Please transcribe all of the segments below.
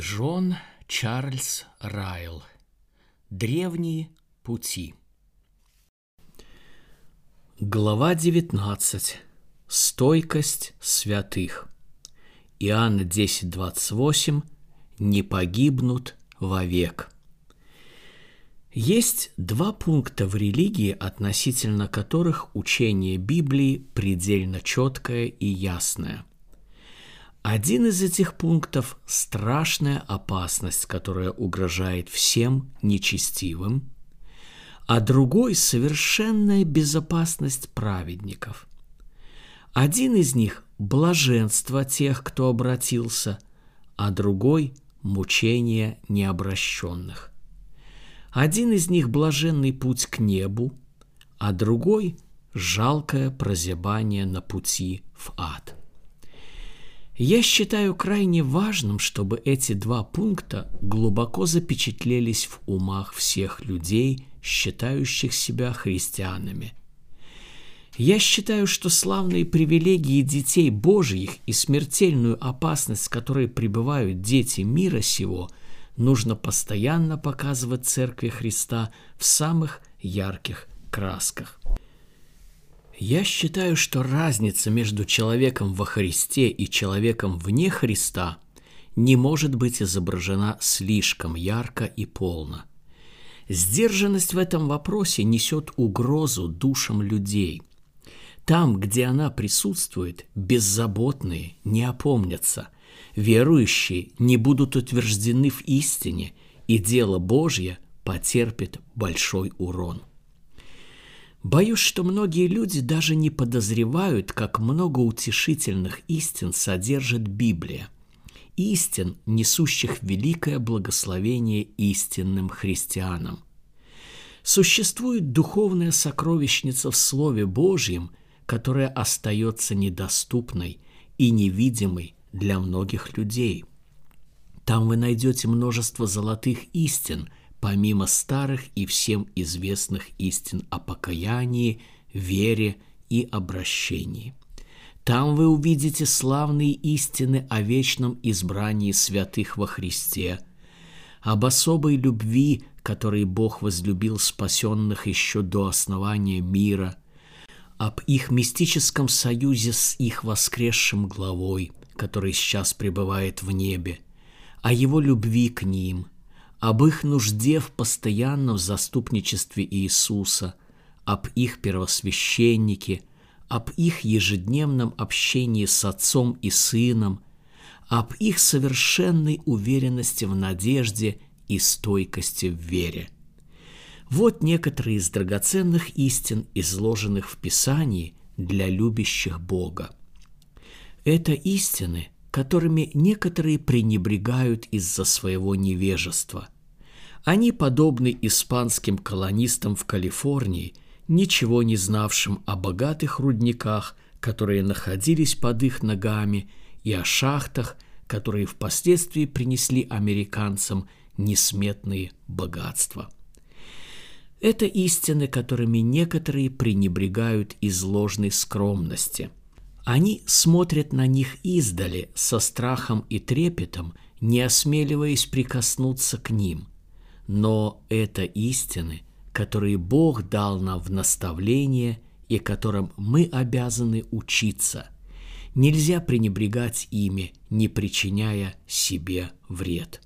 Джон Чарльз Райл Древние пути Глава 19. Стойкость святых. Иоанна 10.28. Не погибнут вовек. Есть два пункта в религии, относительно которых учение Библии предельно четкое и ясное – один из этих пунктов – страшная опасность, которая угрожает всем нечестивым, а другой – совершенная безопасность праведников. Один из них – блаженство тех, кто обратился, а другой – мучение необращенных. Один из них – блаженный путь к небу, а другой – жалкое прозябание на пути в ад – я считаю крайне важным, чтобы эти два пункта глубоко запечатлелись в умах всех людей, считающих себя христианами. Я считаю, что славные привилегии детей Божьих и смертельную опасность, с которой пребывают дети мира сего, нужно постоянно показывать Церкви Христа в самых ярких красках. Я считаю, что разница между человеком во Христе и человеком вне Христа не может быть изображена слишком ярко и полно. Сдержанность в этом вопросе несет угрозу душам людей. Там, где она присутствует, беззаботные не опомнятся, верующие не будут утверждены в истине, и дело Божье потерпит большой урон. Боюсь, что многие люди даже не подозревают, как много утешительных истин содержит Библия. Истин, несущих великое благословение истинным христианам. Существует духовная сокровищница в Слове Божьем, которая остается недоступной и невидимой для многих людей. Там вы найдете множество золотых истин – помимо старых и всем известных истин о покаянии, вере и обращении. Там вы увидите славные истины о вечном избрании святых во Христе, об особой любви, которой Бог возлюбил спасенных еще до основания мира, об их мистическом союзе с их воскресшим главой, который сейчас пребывает в небе, о его любви к ним – об их нужде в постоянном заступничестве Иисуса, об их первосвященнике, об их ежедневном общении с Отцом и Сыном, об их совершенной уверенности в надежде и стойкости в вере. Вот некоторые из драгоценных истин, изложенных в Писании для любящих Бога. Это истины – которыми некоторые пренебрегают из-за своего невежества. Они подобны испанским колонистам в Калифорнии, ничего не знавшим о богатых рудниках, которые находились под их ногами, и о шахтах, которые впоследствии принесли американцам несметные богатства. Это истины, которыми некоторые пренебрегают из ложной скромности – они смотрят на них издали со страхом и трепетом, не осмеливаясь прикоснуться к ним. Но это истины, которые Бог дал нам в наставление и которым мы обязаны учиться. Нельзя пренебрегать ими, не причиняя себе вред.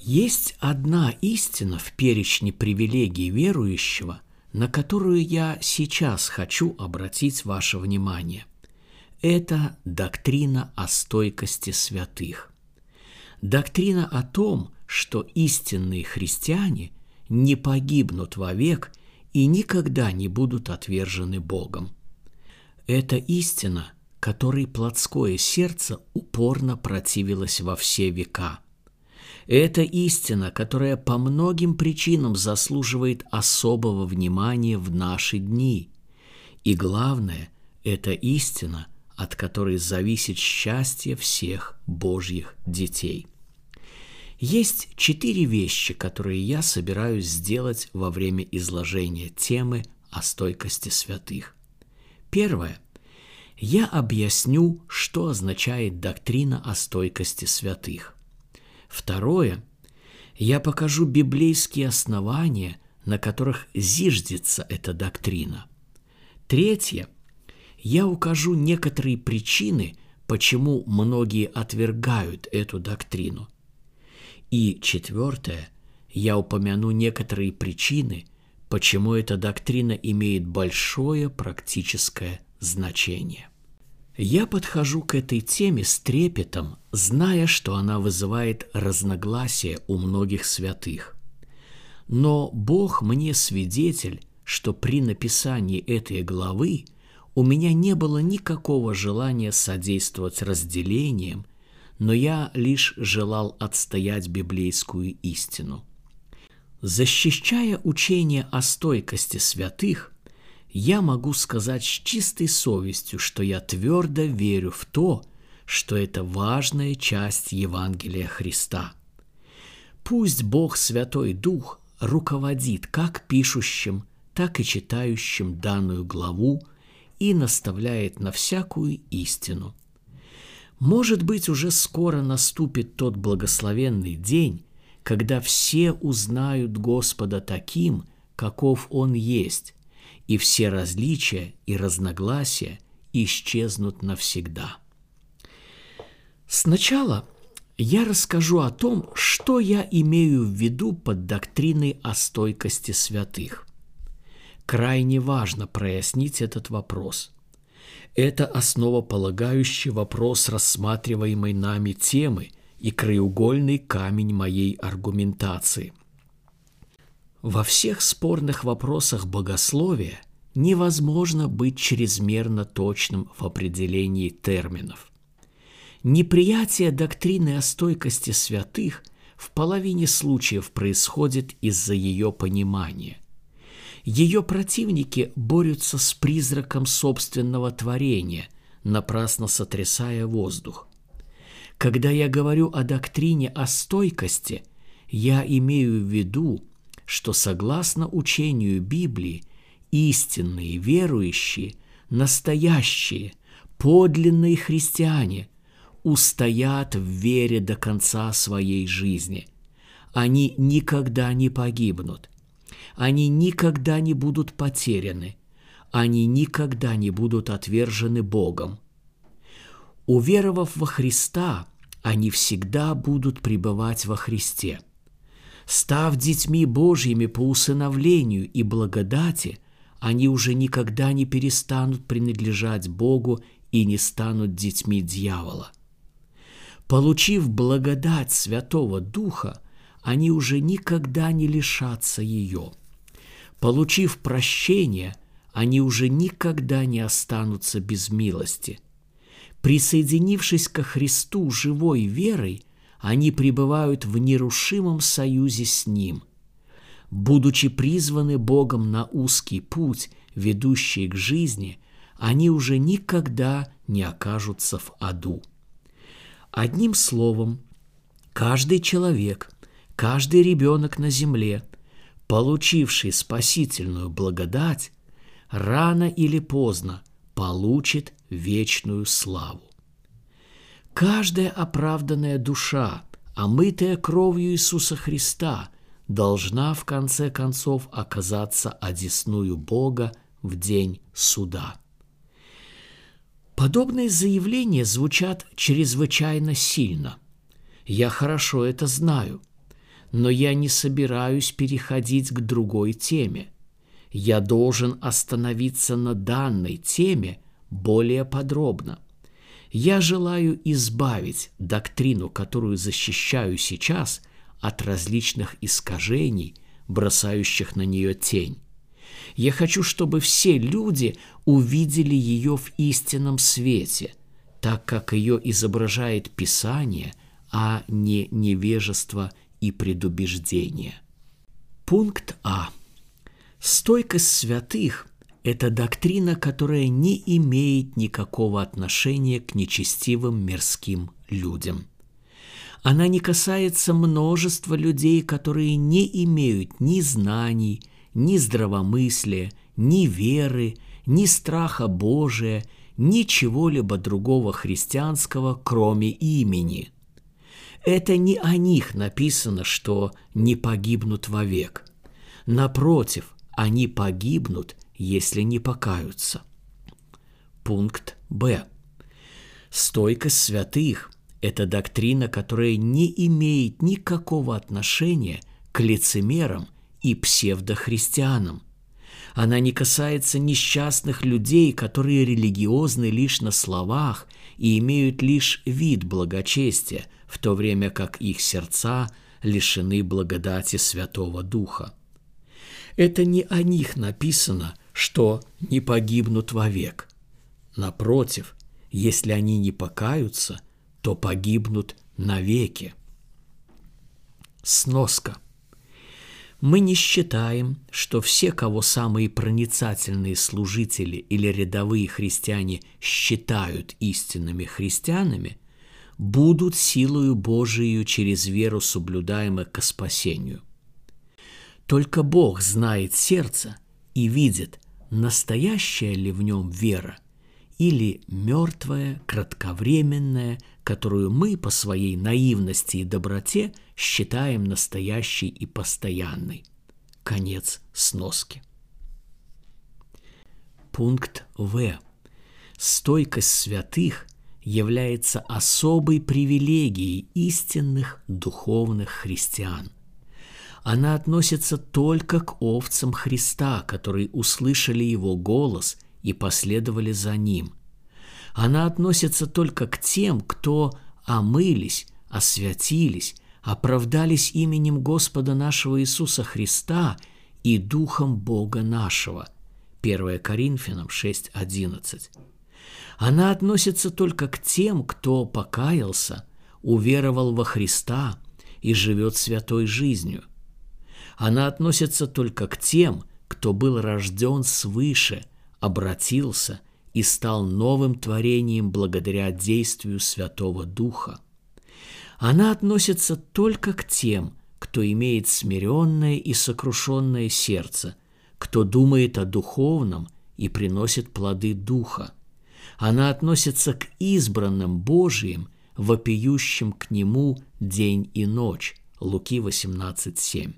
Есть одна истина в перечне привилегий верующего, на которую я сейчас хочу обратить ваше внимание – это доктрина о стойкости святых. Доктрина о том, что истинные христиане не погибнут вовек и никогда не будут отвержены Богом. Это истина, которой плотское сердце упорно противилось во все века. Это истина, которая по многим причинам заслуживает особого внимания в наши дни. И главное, это истина – от которой зависит счастье всех Божьих детей. Есть четыре вещи, которые я собираюсь сделать во время изложения темы о стойкости святых. Первое. Я объясню, что означает доктрина о стойкости святых. Второе. Я покажу библейские основания, на которых зиждется эта доктрина. Третье. Я укажу некоторые причины, почему многие отвергают эту доктрину. И четвертое. Я упомяну некоторые причины, почему эта доктрина имеет большое практическое значение. Я подхожу к этой теме с трепетом, зная, что она вызывает разногласия у многих святых. Но Бог мне свидетель, что при написании этой главы у меня не было никакого желания содействовать разделениям, но я лишь желал отстоять библейскую истину. Защищая учение о стойкости святых, я могу сказать с чистой совестью, что я твердо верю в то, что это важная часть Евангелия Христа. Пусть Бог Святой Дух руководит как пишущим, так и читающим данную главу и наставляет на всякую истину. Может быть, уже скоро наступит тот благословенный день, когда все узнают Господа таким, каков Он есть, и все различия и разногласия исчезнут навсегда. Сначала я расскажу о том, что я имею в виду под доктриной о стойкости святых. Крайне важно прояснить этот вопрос. Это основополагающий вопрос рассматриваемой нами темы и краеугольный камень моей аргументации – во всех спорных вопросах богословия невозможно быть чрезмерно точным в определении терминов. Неприятие доктрины о стойкости святых в половине случаев происходит из-за ее понимания. Ее противники борются с призраком собственного творения, напрасно сотрясая воздух. Когда я говорю о доктрине о стойкости, я имею в виду – что согласно учению Библии истинные верующие, настоящие, подлинные христиане устоят в вере до конца своей жизни. Они никогда не погибнут. Они никогда не будут потеряны. Они никогда не будут отвержены Богом. Уверовав во Христа, они всегда будут пребывать во Христе – Став детьми Божьими по усыновлению и благодати, они уже никогда не перестанут принадлежать Богу и не станут детьми дьявола. Получив благодать Святого Духа, они уже никогда не лишатся ее. Получив прощение, они уже никогда не останутся без милости. Присоединившись ко Христу живой верой, они пребывают в нерушимом союзе с Ним. Будучи призваны Богом на узкий путь, ведущий к жизни, они уже никогда не окажутся в аду. Одним словом, каждый человек, каждый ребенок на земле, получивший спасительную благодать, рано или поздно получит вечную славу. Каждая оправданная душа, омытая кровью Иисуса Христа, должна в конце концов оказаться одесную Бога в день суда. Подобные заявления звучат чрезвычайно сильно. Я хорошо это знаю, но я не собираюсь переходить к другой теме. Я должен остановиться на данной теме более подробно – я желаю избавить доктрину, которую защищаю сейчас, от различных искажений, бросающих на нее тень. Я хочу, чтобы все люди увидели ее в истинном свете, так как ее изображает Писание, а не невежество и предубеждение. Пункт А. Стойкость святых это доктрина, которая не имеет никакого отношения к нечестивым мирским людям. Она не касается множества людей, которые не имеют ни знаний, ни здравомыслия, ни веры, ни страха Божия, ничего-либо другого христианского, кроме имени. Это не о них написано, что не погибнут вовек. Напротив, они погибнут, если не покаются. Пункт Б. Стойкость святых – это доктрина, которая не имеет никакого отношения к лицемерам и псевдохристианам. Она не касается несчастных людей, которые религиозны лишь на словах и имеют лишь вид благочестия, в то время как их сердца лишены благодати Святого Духа. Это не о них написано, что не погибнут вовек. Напротив, если они не покаются, то погибнут навеки. Сноска – мы не считаем, что все, кого самые проницательные служители или рядовые христиане считают истинными христианами, будут силою Божию через веру соблюдаемо к спасению. Только Бог знает сердце и видит, настоящая ли в нем вера или мертвая, кратковременная, которую мы по своей наивности и доброте – считаем настоящей и постоянной. Конец сноски. Пункт В. Стойкость святых является особой привилегией истинных духовных христиан. Она относится только к овцам Христа, которые услышали Его голос и последовали за Ним. Она относится только к тем, кто омылись, освятились, оправдались именем Господа нашего Иисуса Христа и Духом Бога нашего. 1 Коринфянам 6.11. Она относится только к тем, кто покаялся, уверовал во Христа и живет святой жизнью. Она относится только к тем, кто был рожден свыше, обратился и стал новым творением благодаря действию Святого Духа – она относится только к тем, кто имеет смиренное и сокрушенное сердце, кто думает о духовном и приносит плоды духа. Она относится к избранным Божиим, вопиющим к Нему день и ночь. Луки 18.7.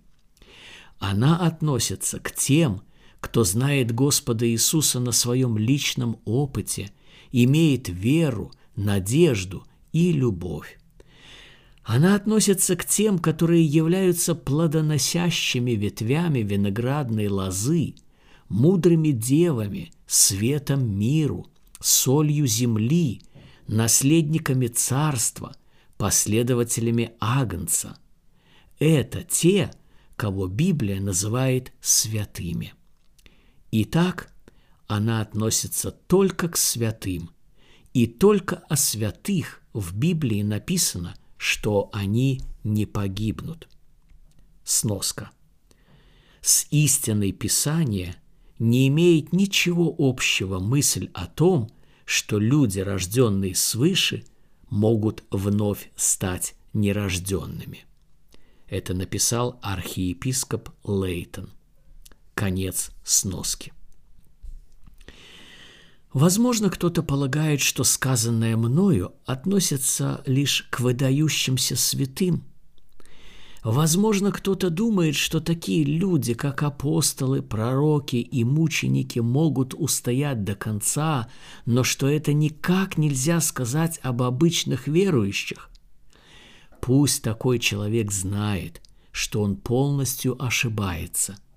Она относится к тем, кто знает Господа Иисуса на своем личном опыте, имеет веру, надежду и любовь. Она относится к тем, которые являются плодоносящими ветвями виноградной лозы, мудрыми девами, светом миру, солью земли, наследниками царства, последователями Агнца. Это те, кого Библия называет святыми. Итак, она относится только к святым, и только о святых в Библии написано, что они не погибнут. Сноска. С истиной Писания не имеет ничего общего мысль о том, что люди, рожденные свыше, могут вновь стать нерожденными. Это написал архиепископ Лейтон. Конец сноски. Возможно, кто-то полагает, что сказанное мною относится лишь к выдающимся святым. Возможно, кто-то думает, что такие люди, как апостолы, пророки и мученики, могут устоять до конца, но что это никак нельзя сказать об обычных верующих. Пусть такой человек знает, что он полностью ошибается –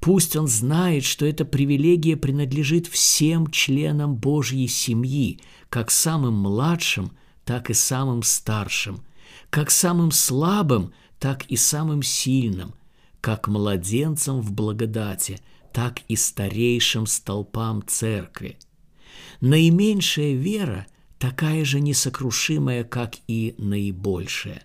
Пусть он знает, что эта привилегия принадлежит всем членам Божьей семьи, как самым младшим, так и самым старшим, как самым слабым, так и самым сильным, как младенцам в благодати, так и старейшим столпам церкви. Наименьшая вера такая же несокрушимая, как и наибольшая.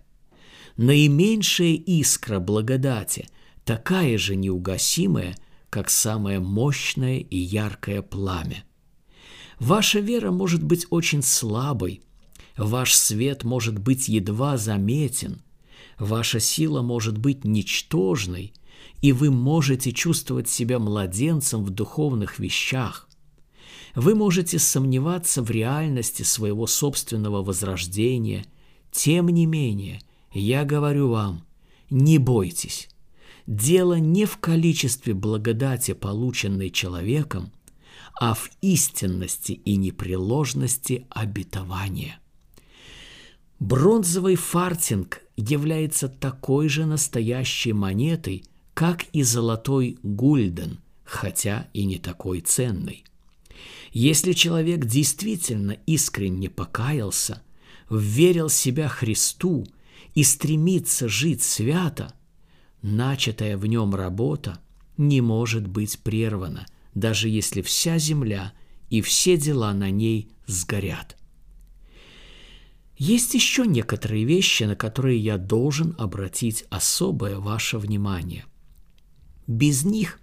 Наименьшая искра благодати – такая же неугасимая, как самое мощное и яркое пламя. Ваша вера может быть очень слабой, ваш свет может быть едва заметен, ваша сила может быть ничтожной, и вы можете чувствовать себя младенцем в духовных вещах. Вы можете сомневаться в реальности своего собственного возрождения, тем не менее – я говорю вам, не бойтесь. Дело не в количестве благодати, полученной человеком, а в истинности и непреложности обетования. Бронзовый фартинг является такой же настоящей монетой, как и золотой гульден, хотя и не такой ценный. Если человек действительно искренне покаялся, верил себя Христу и стремится жить свято, начатая в нем работа не может быть прервана, даже если вся земля и все дела на ней сгорят. Есть еще некоторые вещи, на которые я должен обратить особое ваше внимание. Без них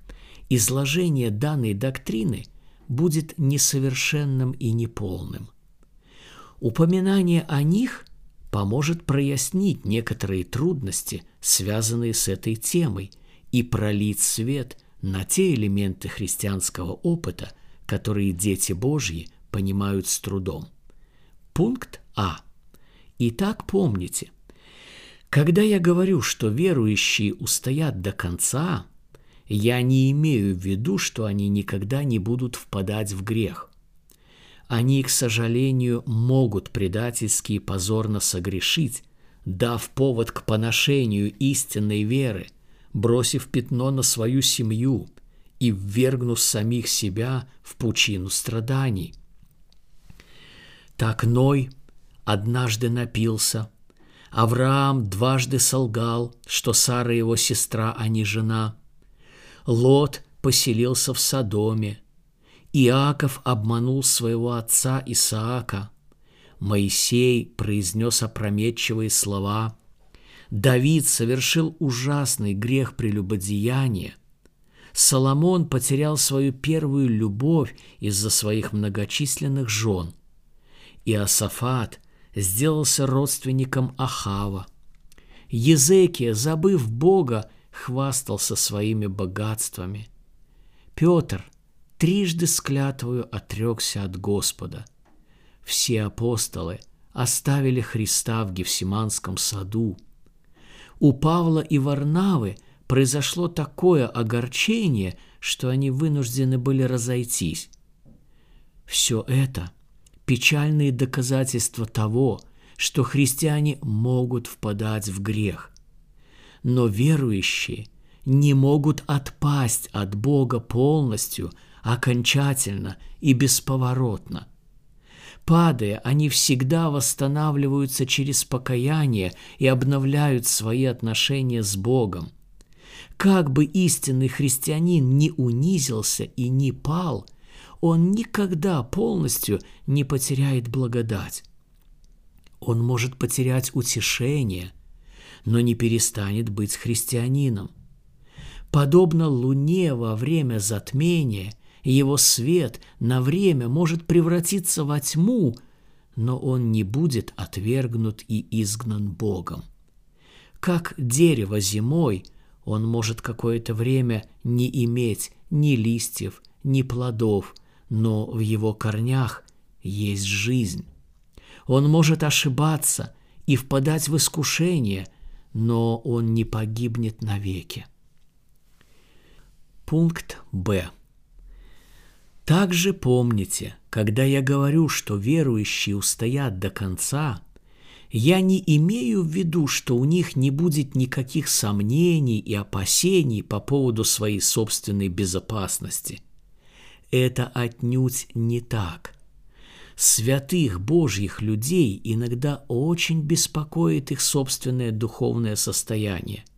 изложение данной доктрины будет несовершенным и неполным. Упоминание о них поможет прояснить некоторые трудности, связанные с этой темой, и пролить свет на те элементы христианского опыта, которые дети Божьи понимают с трудом. Пункт А. Итак, помните, когда я говорю, что верующие устоят до конца, я не имею в виду, что они никогда не будут впадать в грех. Они, к сожалению, могут предательски и позорно согрешить, дав повод к поношению истинной веры, бросив пятно на свою семью и ввергнув самих себя в пучину страданий. Так Ной однажды напился, Авраам дважды солгал, что Сара его сестра, а не жена. Лот поселился в Содоме – Иаков обманул своего отца Исаака. Моисей произнес опрометчивые слова. Давид совершил ужасный грех прелюбодеяния. Соломон потерял свою первую любовь из-за своих многочисленных жен. Иосафат сделался родственником Ахава. Езекия, забыв Бога, хвастался своими богатствами. Петр – трижды с клятвою отрекся от Господа. Все апостолы оставили Христа в Гефсиманском саду. У Павла и Варнавы произошло такое огорчение, что они вынуждены были разойтись. Все это – печальные доказательства того, что христиане могут впадать в грех. Но верующие не могут отпасть от Бога полностью – окончательно и бесповоротно. Падая, они всегда восстанавливаются через покаяние и обновляют свои отношения с Богом. Как бы истинный христианин не унизился и не пал, он никогда полностью не потеряет благодать. Он может потерять утешение, но не перестанет быть христианином. Подобно луне во время затмения – его свет на время может превратиться во тьму, но он не будет отвергнут и изгнан Богом. Как дерево зимой, он может какое-то время не иметь ни листьев, ни плодов, но в его корнях есть жизнь. Он может ошибаться и впадать в искушение, но он не погибнет навеки. Пункт Б. Также помните, когда я говорю, что верующие устоят до конца, я не имею в виду, что у них не будет никаких сомнений и опасений по поводу своей собственной безопасности. Это отнюдь не так. Святых Божьих людей иногда очень беспокоит их собственное духовное состояние –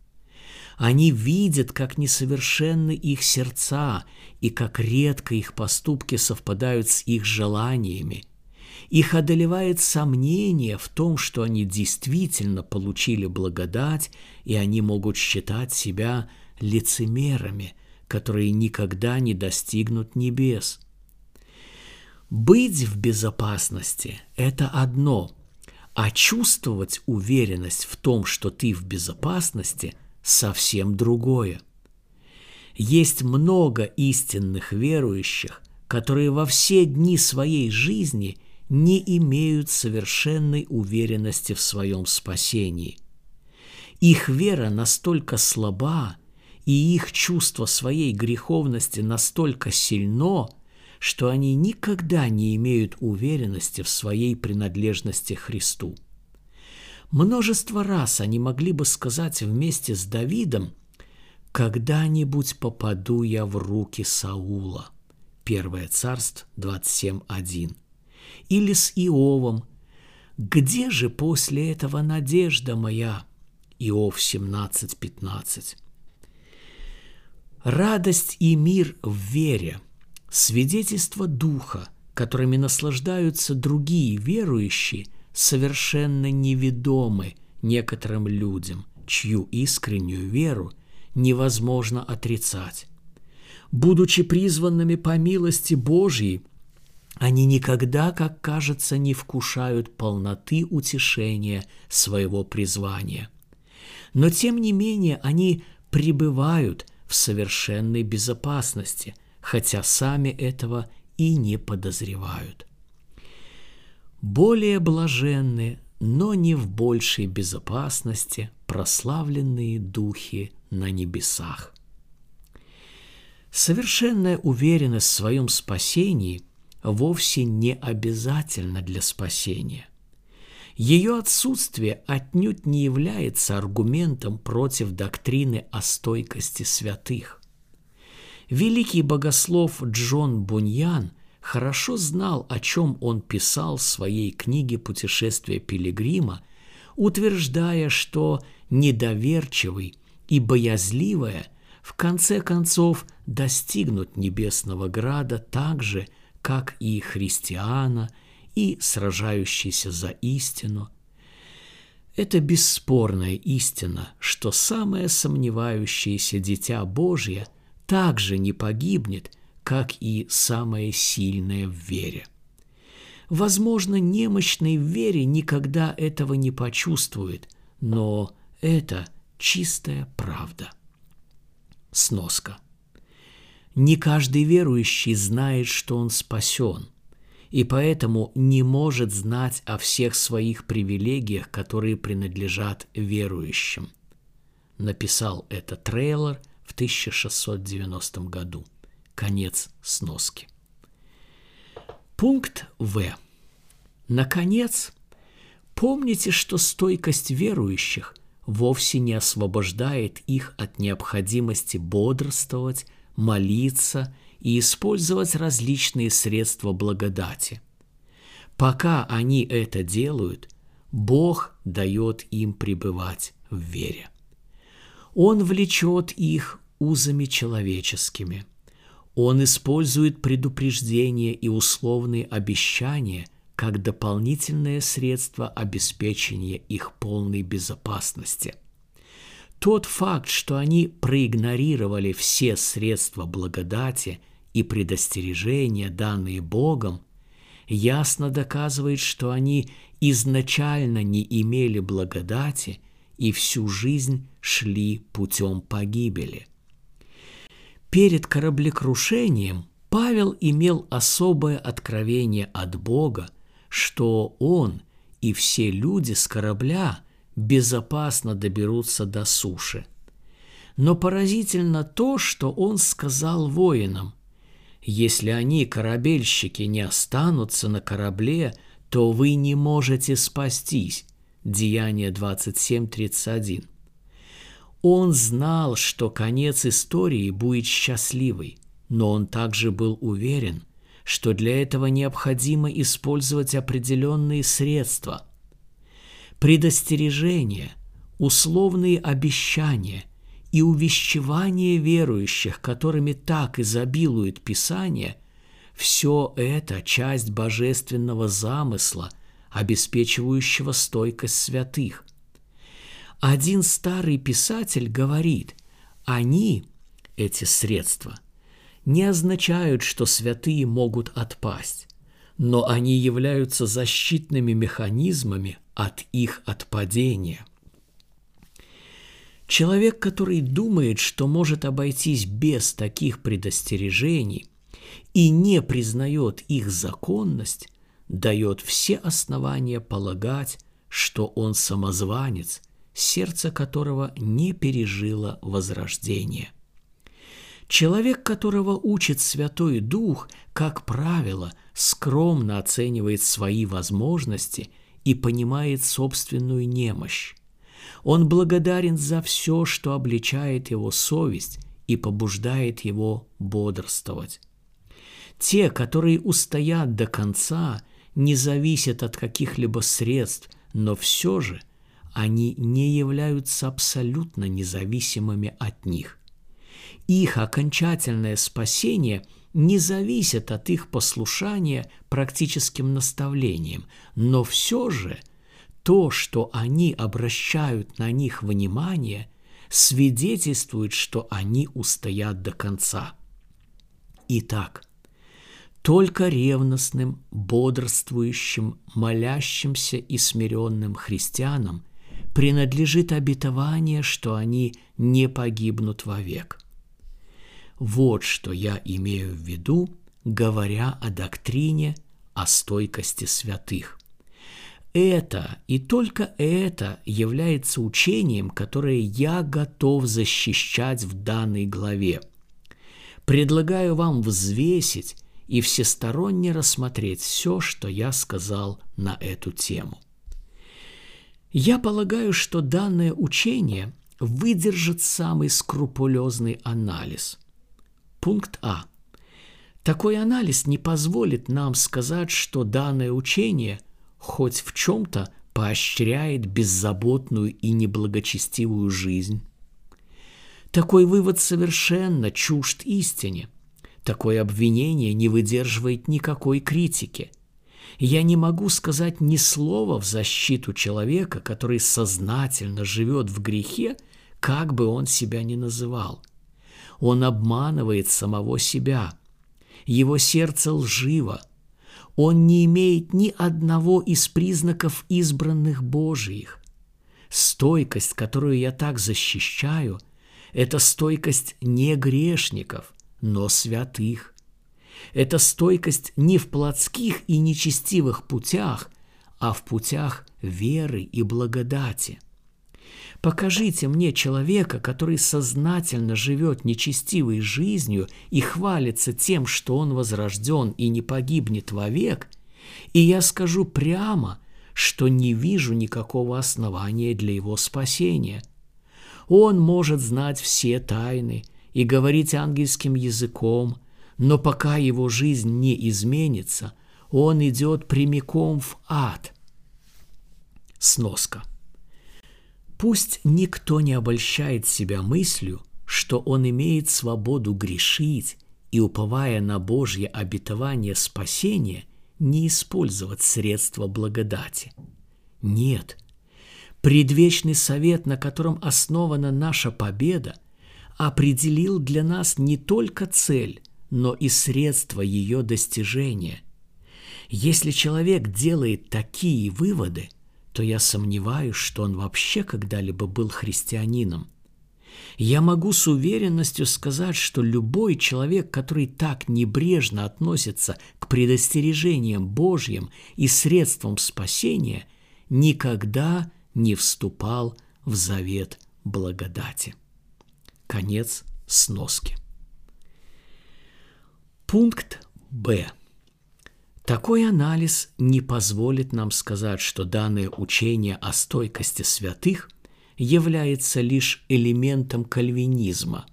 они видят, как несовершенны их сердца и как редко их поступки совпадают с их желаниями. Их одолевает сомнение в том, что они действительно получили благодать, и они могут считать себя лицемерами, которые никогда не достигнут небес. Быть в безопасности – это одно, а чувствовать уверенность в том, что ты в безопасности – совсем другое. Есть много истинных верующих, которые во все дни своей жизни не имеют совершенной уверенности в своем спасении. Их вера настолько слаба, и их чувство своей греховности настолько сильно, что они никогда не имеют уверенности в своей принадлежности Христу. Множество раз они могли бы сказать вместе с Давидом «Когда-нибудь попаду я в руки Саула» – Первое царство 27.1. Или с Иовом «Где же после этого надежда моя?» Иов 17.15. Радость и мир в вере, свидетельство Духа, которыми наслаждаются другие верующие, совершенно неведомы некоторым людям, чью искреннюю веру невозможно отрицать будучи призванными по милости Божьей, они никогда, как кажется, не вкушают полноты утешения своего призвания. Но тем не менее они пребывают в совершенной безопасности, хотя сами этого и не подозревают. Более блаженны, но не в большей безопасности прославленные духи на небесах – Совершенная уверенность в своем спасении вовсе не обязательна для спасения. Ее отсутствие отнюдь не является аргументом против доктрины о стойкости святых. Великий богослов Джон Буньян хорошо знал, о чем он писал в своей книге «Путешествие пилигрима», утверждая, что недоверчивый и боязливая – в конце концов достигнут небесного града так же, как и христиана, и сражающийся за истину. Это бесспорная истина, что самое сомневающееся дитя Божье также не погибнет, как и самое сильное в вере. Возможно, немощный в вере никогда этого не почувствует, но это чистая правда. Сноска. Не каждый верующий знает, что он спасен, и поэтому не может знать о всех своих привилегиях, которые принадлежат верующим. Написал это трейлер в 1690 году. Конец сноски. Пункт В. Наконец, помните, что стойкость верующих вовсе не освобождает их от необходимости бодрствовать, молиться и использовать различные средства благодати. Пока они это делают, Бог дает им пребывать в вере. Он влечет их узами человеческими. Он использует предупреждения и условные обещания – как дополнительное средство обеспечения их полной безопасности. Тот факт, что они проигнорировали все средства благодати и предостережения, данные Богом, ясно доказывает, что они изначально не имели благодати и всю жизнь шли путем погибели. Перед кораблекрушением Павел имел особое откровение от Бога – что он и все люди с корабля безопасно доберутся до суши. Но поразительно то, что он сказал воинам. Если они, корабельщики, не останутся на корабле, то вы не можете спастись. Деяние 27.31. Он знал, что конец истории будет счастливый, но он также был уверен – что для этого необходимо использовать определенные средства. Предостережения, условные обещания и увещевания верующих, которыми так изобилует Писание, все это часть божественного замысла, обеспечивающего стойкость святых. Один старый писатель говорит, они, эти средства – не означают, что святые могут отпасть, но они являются защитными механизмами от их отпадения. Человек, который думает, что может обойтись без таких предостережений и не признает их законность, дает все основания полагать, что он самозванец сердце которого не пережило возрождение. Человек, которого учит Святой Дух, как правило, скромно оценивает свои возможности и понимает собственную немощь. Он благодарен за все, что обличает его совесть и побуждает его бодрствовать. Те, которые устоят до конца, не зависят от каких-либо средств, но все же они не являются абсолютно независимыми от них. Их окончательное спасение не зависит от их послушания практическим наставлениям, но все же то, что они обращают на них внимание, свидетельствует, что они устоят до конца. Итак, только ревностным, бодрствующим, молящимся и смиренным христианам принадлежит обетование, что они не погибнут вовек. Вот что я имею в виду, говоря о доктрине о стойкости святых. Это и только это является учением, которое я готов защищать в данной главе. Предлагаю вам взвесить и всесторонне рассмотреть все, что я сказал на эту тему. Я полагаю, что данное учение выдержит самый скрупулезный анализ – Пункт А. Такой анализ не позволит нам сказать, что данное учение хоть в чем-то поощряет беззаботную и неблагочестивую жизнь. Такой вывод совершенно чужд истине. Такое обвинение не выдерживает никакой критики. Я не могу сказать ни слова в защиту человека, который сознательно живет в грехе, как бы он себя ни называл – он обманывает самого себя. Его сердце лживо. Он не имеет ни одного из признаков избранных Божиих. Стойкость, которую я так защищаю, это стойкость не грешников, но святых. Это стойкость не в плотских и нечестивых путях, а в путях веры и благодати – Покажите мне человека, который сознательно живет нечестивой жизнью и хвалится тем, что он возрожден и не погибнет вовек, и я скажу прямо, что не вижу никакого основания для его спасения. Он может знать все тайны и говорить ангельским языком, но пока его жизнь не изменится, он идет прямиком в ад. Сноска. Пусть никто не обольщает себя мыслью, что он имеет свободу грешить и, уповая на Божье обетование спасения, не использовать средства благодати. Нет. Предвечный совет, на котором основана наша победа, определил для нас не только цель, но и средства ее достижения. Если человек делает такие выводы – то я сомневаюсь, что он вообще когда-либо был христианином. Я могу с уверенностью сказать, что любой человек, который так небрежно относится к предостережениям Божьим и средствам спасения, никогда не вступал в завет благодати. Конец сноски. Пункт Б. Такой анализ не позволит нам сказать, что данное учение о стойкости святых является лишь элементом кальвинизма.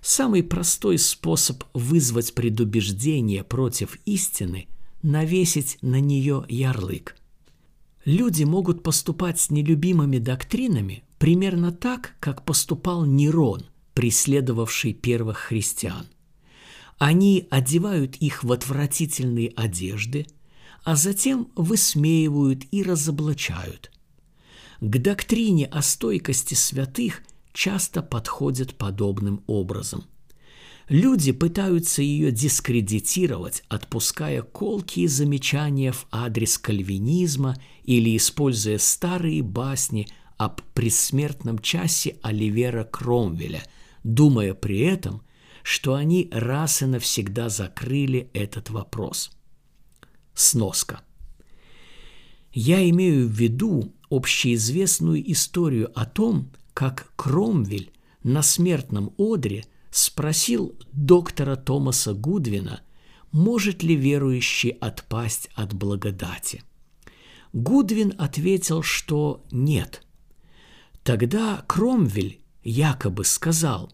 Самый простой способ вызвать предубеждение против истины – навесить на нее ярлык. Люди могут поступать с нелюбимыми доктринами примерно так, как поступал Нерон, преследовавший первых христиан – они одевают их в отвратительные одежды, а затем высмеивают и разоблачают. К доктрине о стойкости святых часто подходят подобным образом. Люди пытаются ее дискредитировать, отпуская колкие замечания в адрес кальвинизма или используя старые басни об предсмертном часе Оливера Кромвеля, думая при этом – что они раз и навсегда закрыли этот вопрос. Сноска. Я имею в виду общеизвестную историю о том, как Кромвель на смертном одре спросил доктора Томаса Гудвина, может ли верующий отпасть от благодати. Гудвин ответил, что нет. Тогда Кромвель якобы сказал,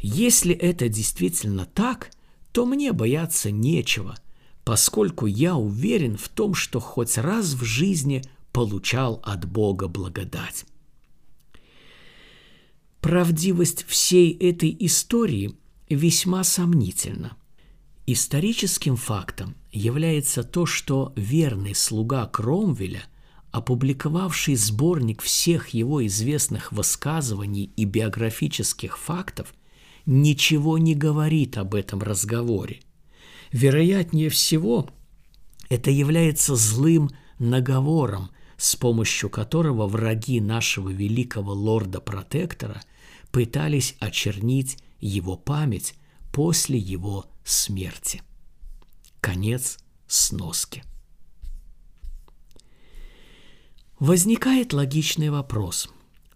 если это действительно так, то мне бояться нечего, поскольку я уверен в том, что хоть раз в жизни получал от Бога благодать. Правдивость всей этой истории весьма сомнительна. Историческим фактом является то, что верный слуга Кромвеля, опубликовавший сборник всех его известных высказываний и биографических фактов, ничего не говорит об этом разговоре. Вероятнее всего, это является злым наговором, с помощью которого враги нашего великого лорда-протектора пытались очернить его память после его смерти. Конец сноски. Возникает логичный вопрос.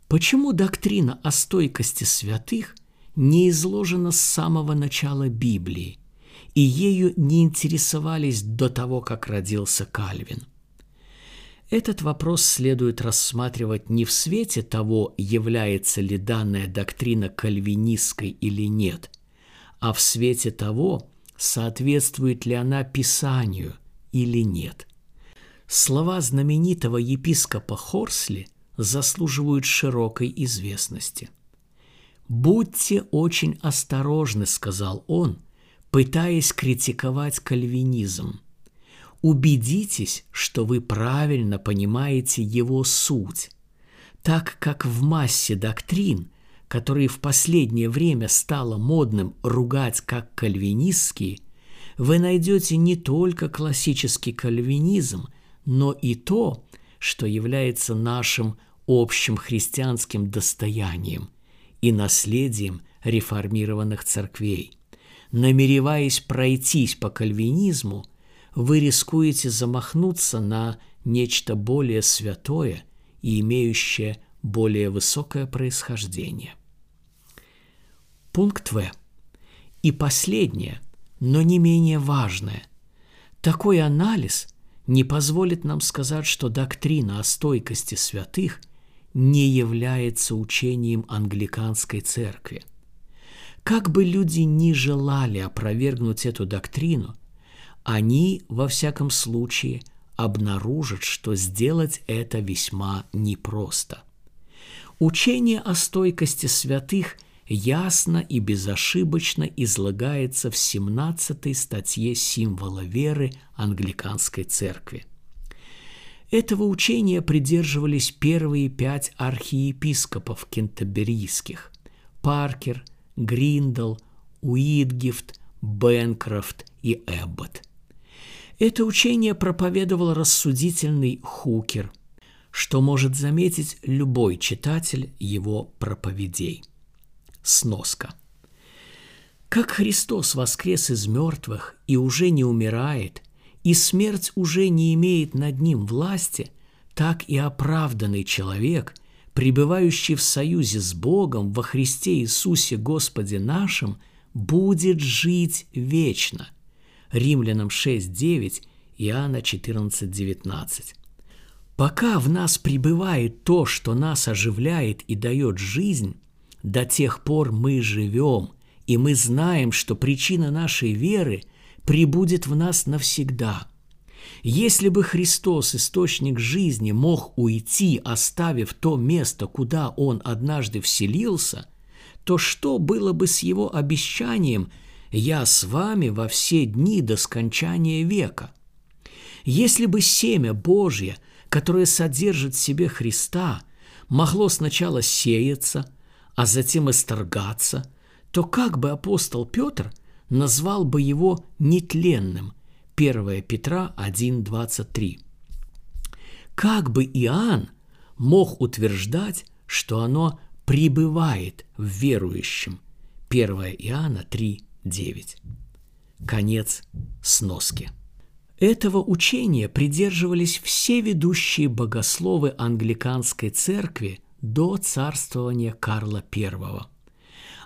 Почему доктрина о стойкости святых не изложена с самого начала Библии, и ею не интересовались до того, как родился Кальвин – этот вопрос следует рассматривать не в свете того, является ли данная доктрина кальвинистской или нет, а в свете того, соответствует ли она Писанию или нет. Слова знаменитого епископа Хорсли заслуживают широкой известности. «Будьте очень осторожны», — сказал он, пытаясь критиковать кальвинизм. Убедитесь, что вы правильно понимаете его суть, так как в массе доктрин, которые в последнее время стало модным ругать как кальвинистские, вы найдете не только классический кальвинизм, но и то, что является нашим общим христианским достоянием и наследием реформированных церквей. Намереваясь пройтись по кальвинизму – вы рискуете замахнуться на нечто более святое и имеющее более высокое происхождение. Пункт В. И последнее, но не менее важное. Такой анализ не позволит нам сказать, что доктрина о стойкости святых не является учением англиканской церкви. Как бы люди ни желали опровергнуть эту доктрину – они, во всяком случае, обнаружат, что сделать это весьма непросто. Учение о стойкости святых ясно и безошибочно излагается в 17 статье символа веры англиканской церкви. Этого учения придерживались первые пять архиепископов кентерберийских – Паркер, Гриндал, Уитгифт, Бенкрофт и Эббот – это учение проповедовал рассудительный Хукер, что может заметить любой читатель его проповедей. Сноска. Как Христос воскрес из мертвых и уже не умирает, и смерть уже не имеет над ним власти, так и оправданный человек, пребывающий в союзе с Богом во Христе Иисусе Господе нашим, будет жить вечно. Римлянам 6.9, Иоанна 14.19. Пока в нас пребывает то, что нас оживляет и дает жизнь, до тех пор мы живем, и мы знаем, что причина нашей веры прибудет в нас навсегда. Если бы Христос, источник жизни, мог уйти, оставив то место, куда Он однажды вселился, то что было бы с Его обещанием – я с вами во все дни до скончания века. Если бы семя Божье, которое содержит в себе Христа, могло сначала сеяться, а затем исторгаться, то как бы апостол Петр назвал бы его нетленным? 1 Петра 1.23. Как бы Иоанн мог утверждать, что оно пребывает в верующем? 1 Иоанна 3, 9. Конец сноски. Этого учения придерживались все ведущие богословы англиканской церкви до царствования Карла I.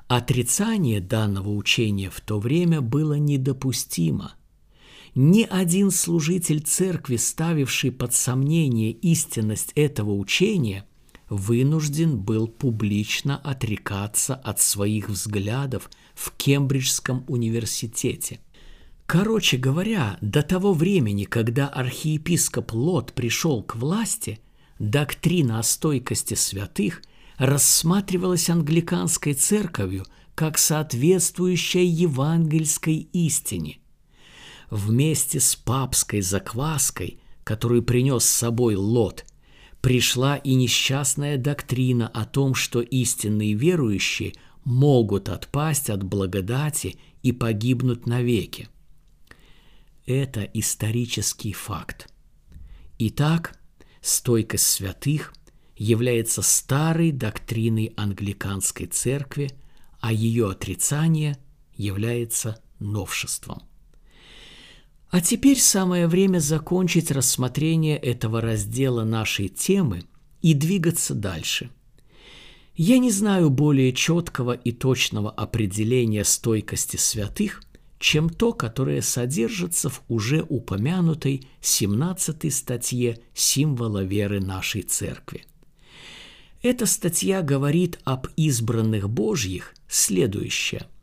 Отрицание данного учения в то время было недопустимо. Ни один служитель церкви, ставивший под сомнение истинность этого учения, вынужден был публично отрекаться от своих взглядов в Кембриджском университете. Короче говоря, до того времени, когда архиепископ Лот пришел к власти, доктрина о стойкости святых рассматривалась англиканской церковью как соответствующая евангельской истине. Вместе с папской закваской, которую принес с собой Лот, пришла и несчастная доктрина о том, что истинные верующие могут отпасть от благодати и погибнуть навеки. Это исторический факт. Итак, стойкость святых является старой доктриной англиканской церкви, а ее отрицание является новшеством. А теперь самое время закончить рассмотрение этого раздела нашей темы и двигаться дальше. Я не знаю более четкого и точного определения стойкости святых, чем то, которое содержится в уже упомянутой 17 статье символа веры нашей церкви. Эта статья говорит об избранных Божьих следующее –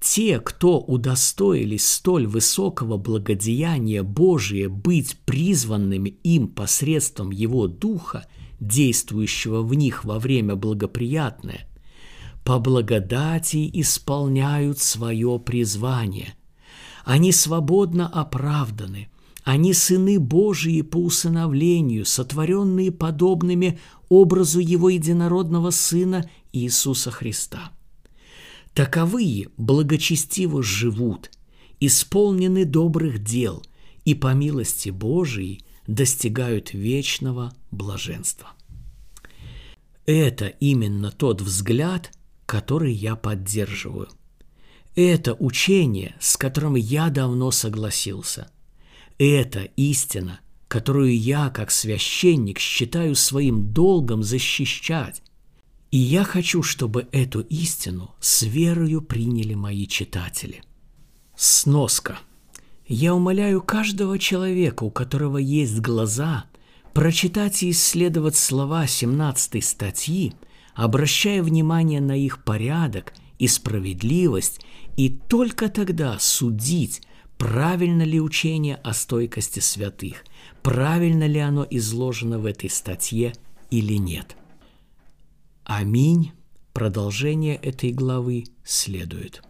те, кто удостоились столь высокого благодеяния Божия быть призванными им посредством Его Духа, действующего в них во время благоприятное, по благодати исполняют свое призвание. Они свободно оправданы, они сыны Божии по усыновлению, сотворенные подобными образу Его единородного Сына Иисуса Христа – Таковые благочестиво живут, исполнены добрых дел и по милости Божией достигают вечного блаженства. Это именно тот взгляд, который я поддерживаю. Это учение, с которым я давно согласился. Это истина, которую я, как священник, считаю своим долгом защищать, и я хочу, чтобы эту истину с верою приняли мои читатели. Сноска. Я умоляю каждого человека, у которого есть глаза, прочитать и исследовать слова 17 статьи, обращая внимание на их порядок и справедливость, и только тогда судить, правильно ли учение о стойкости святых, правильно ли оно изложено в этой статье или нет. Аминь. Продолжение этой главы следует.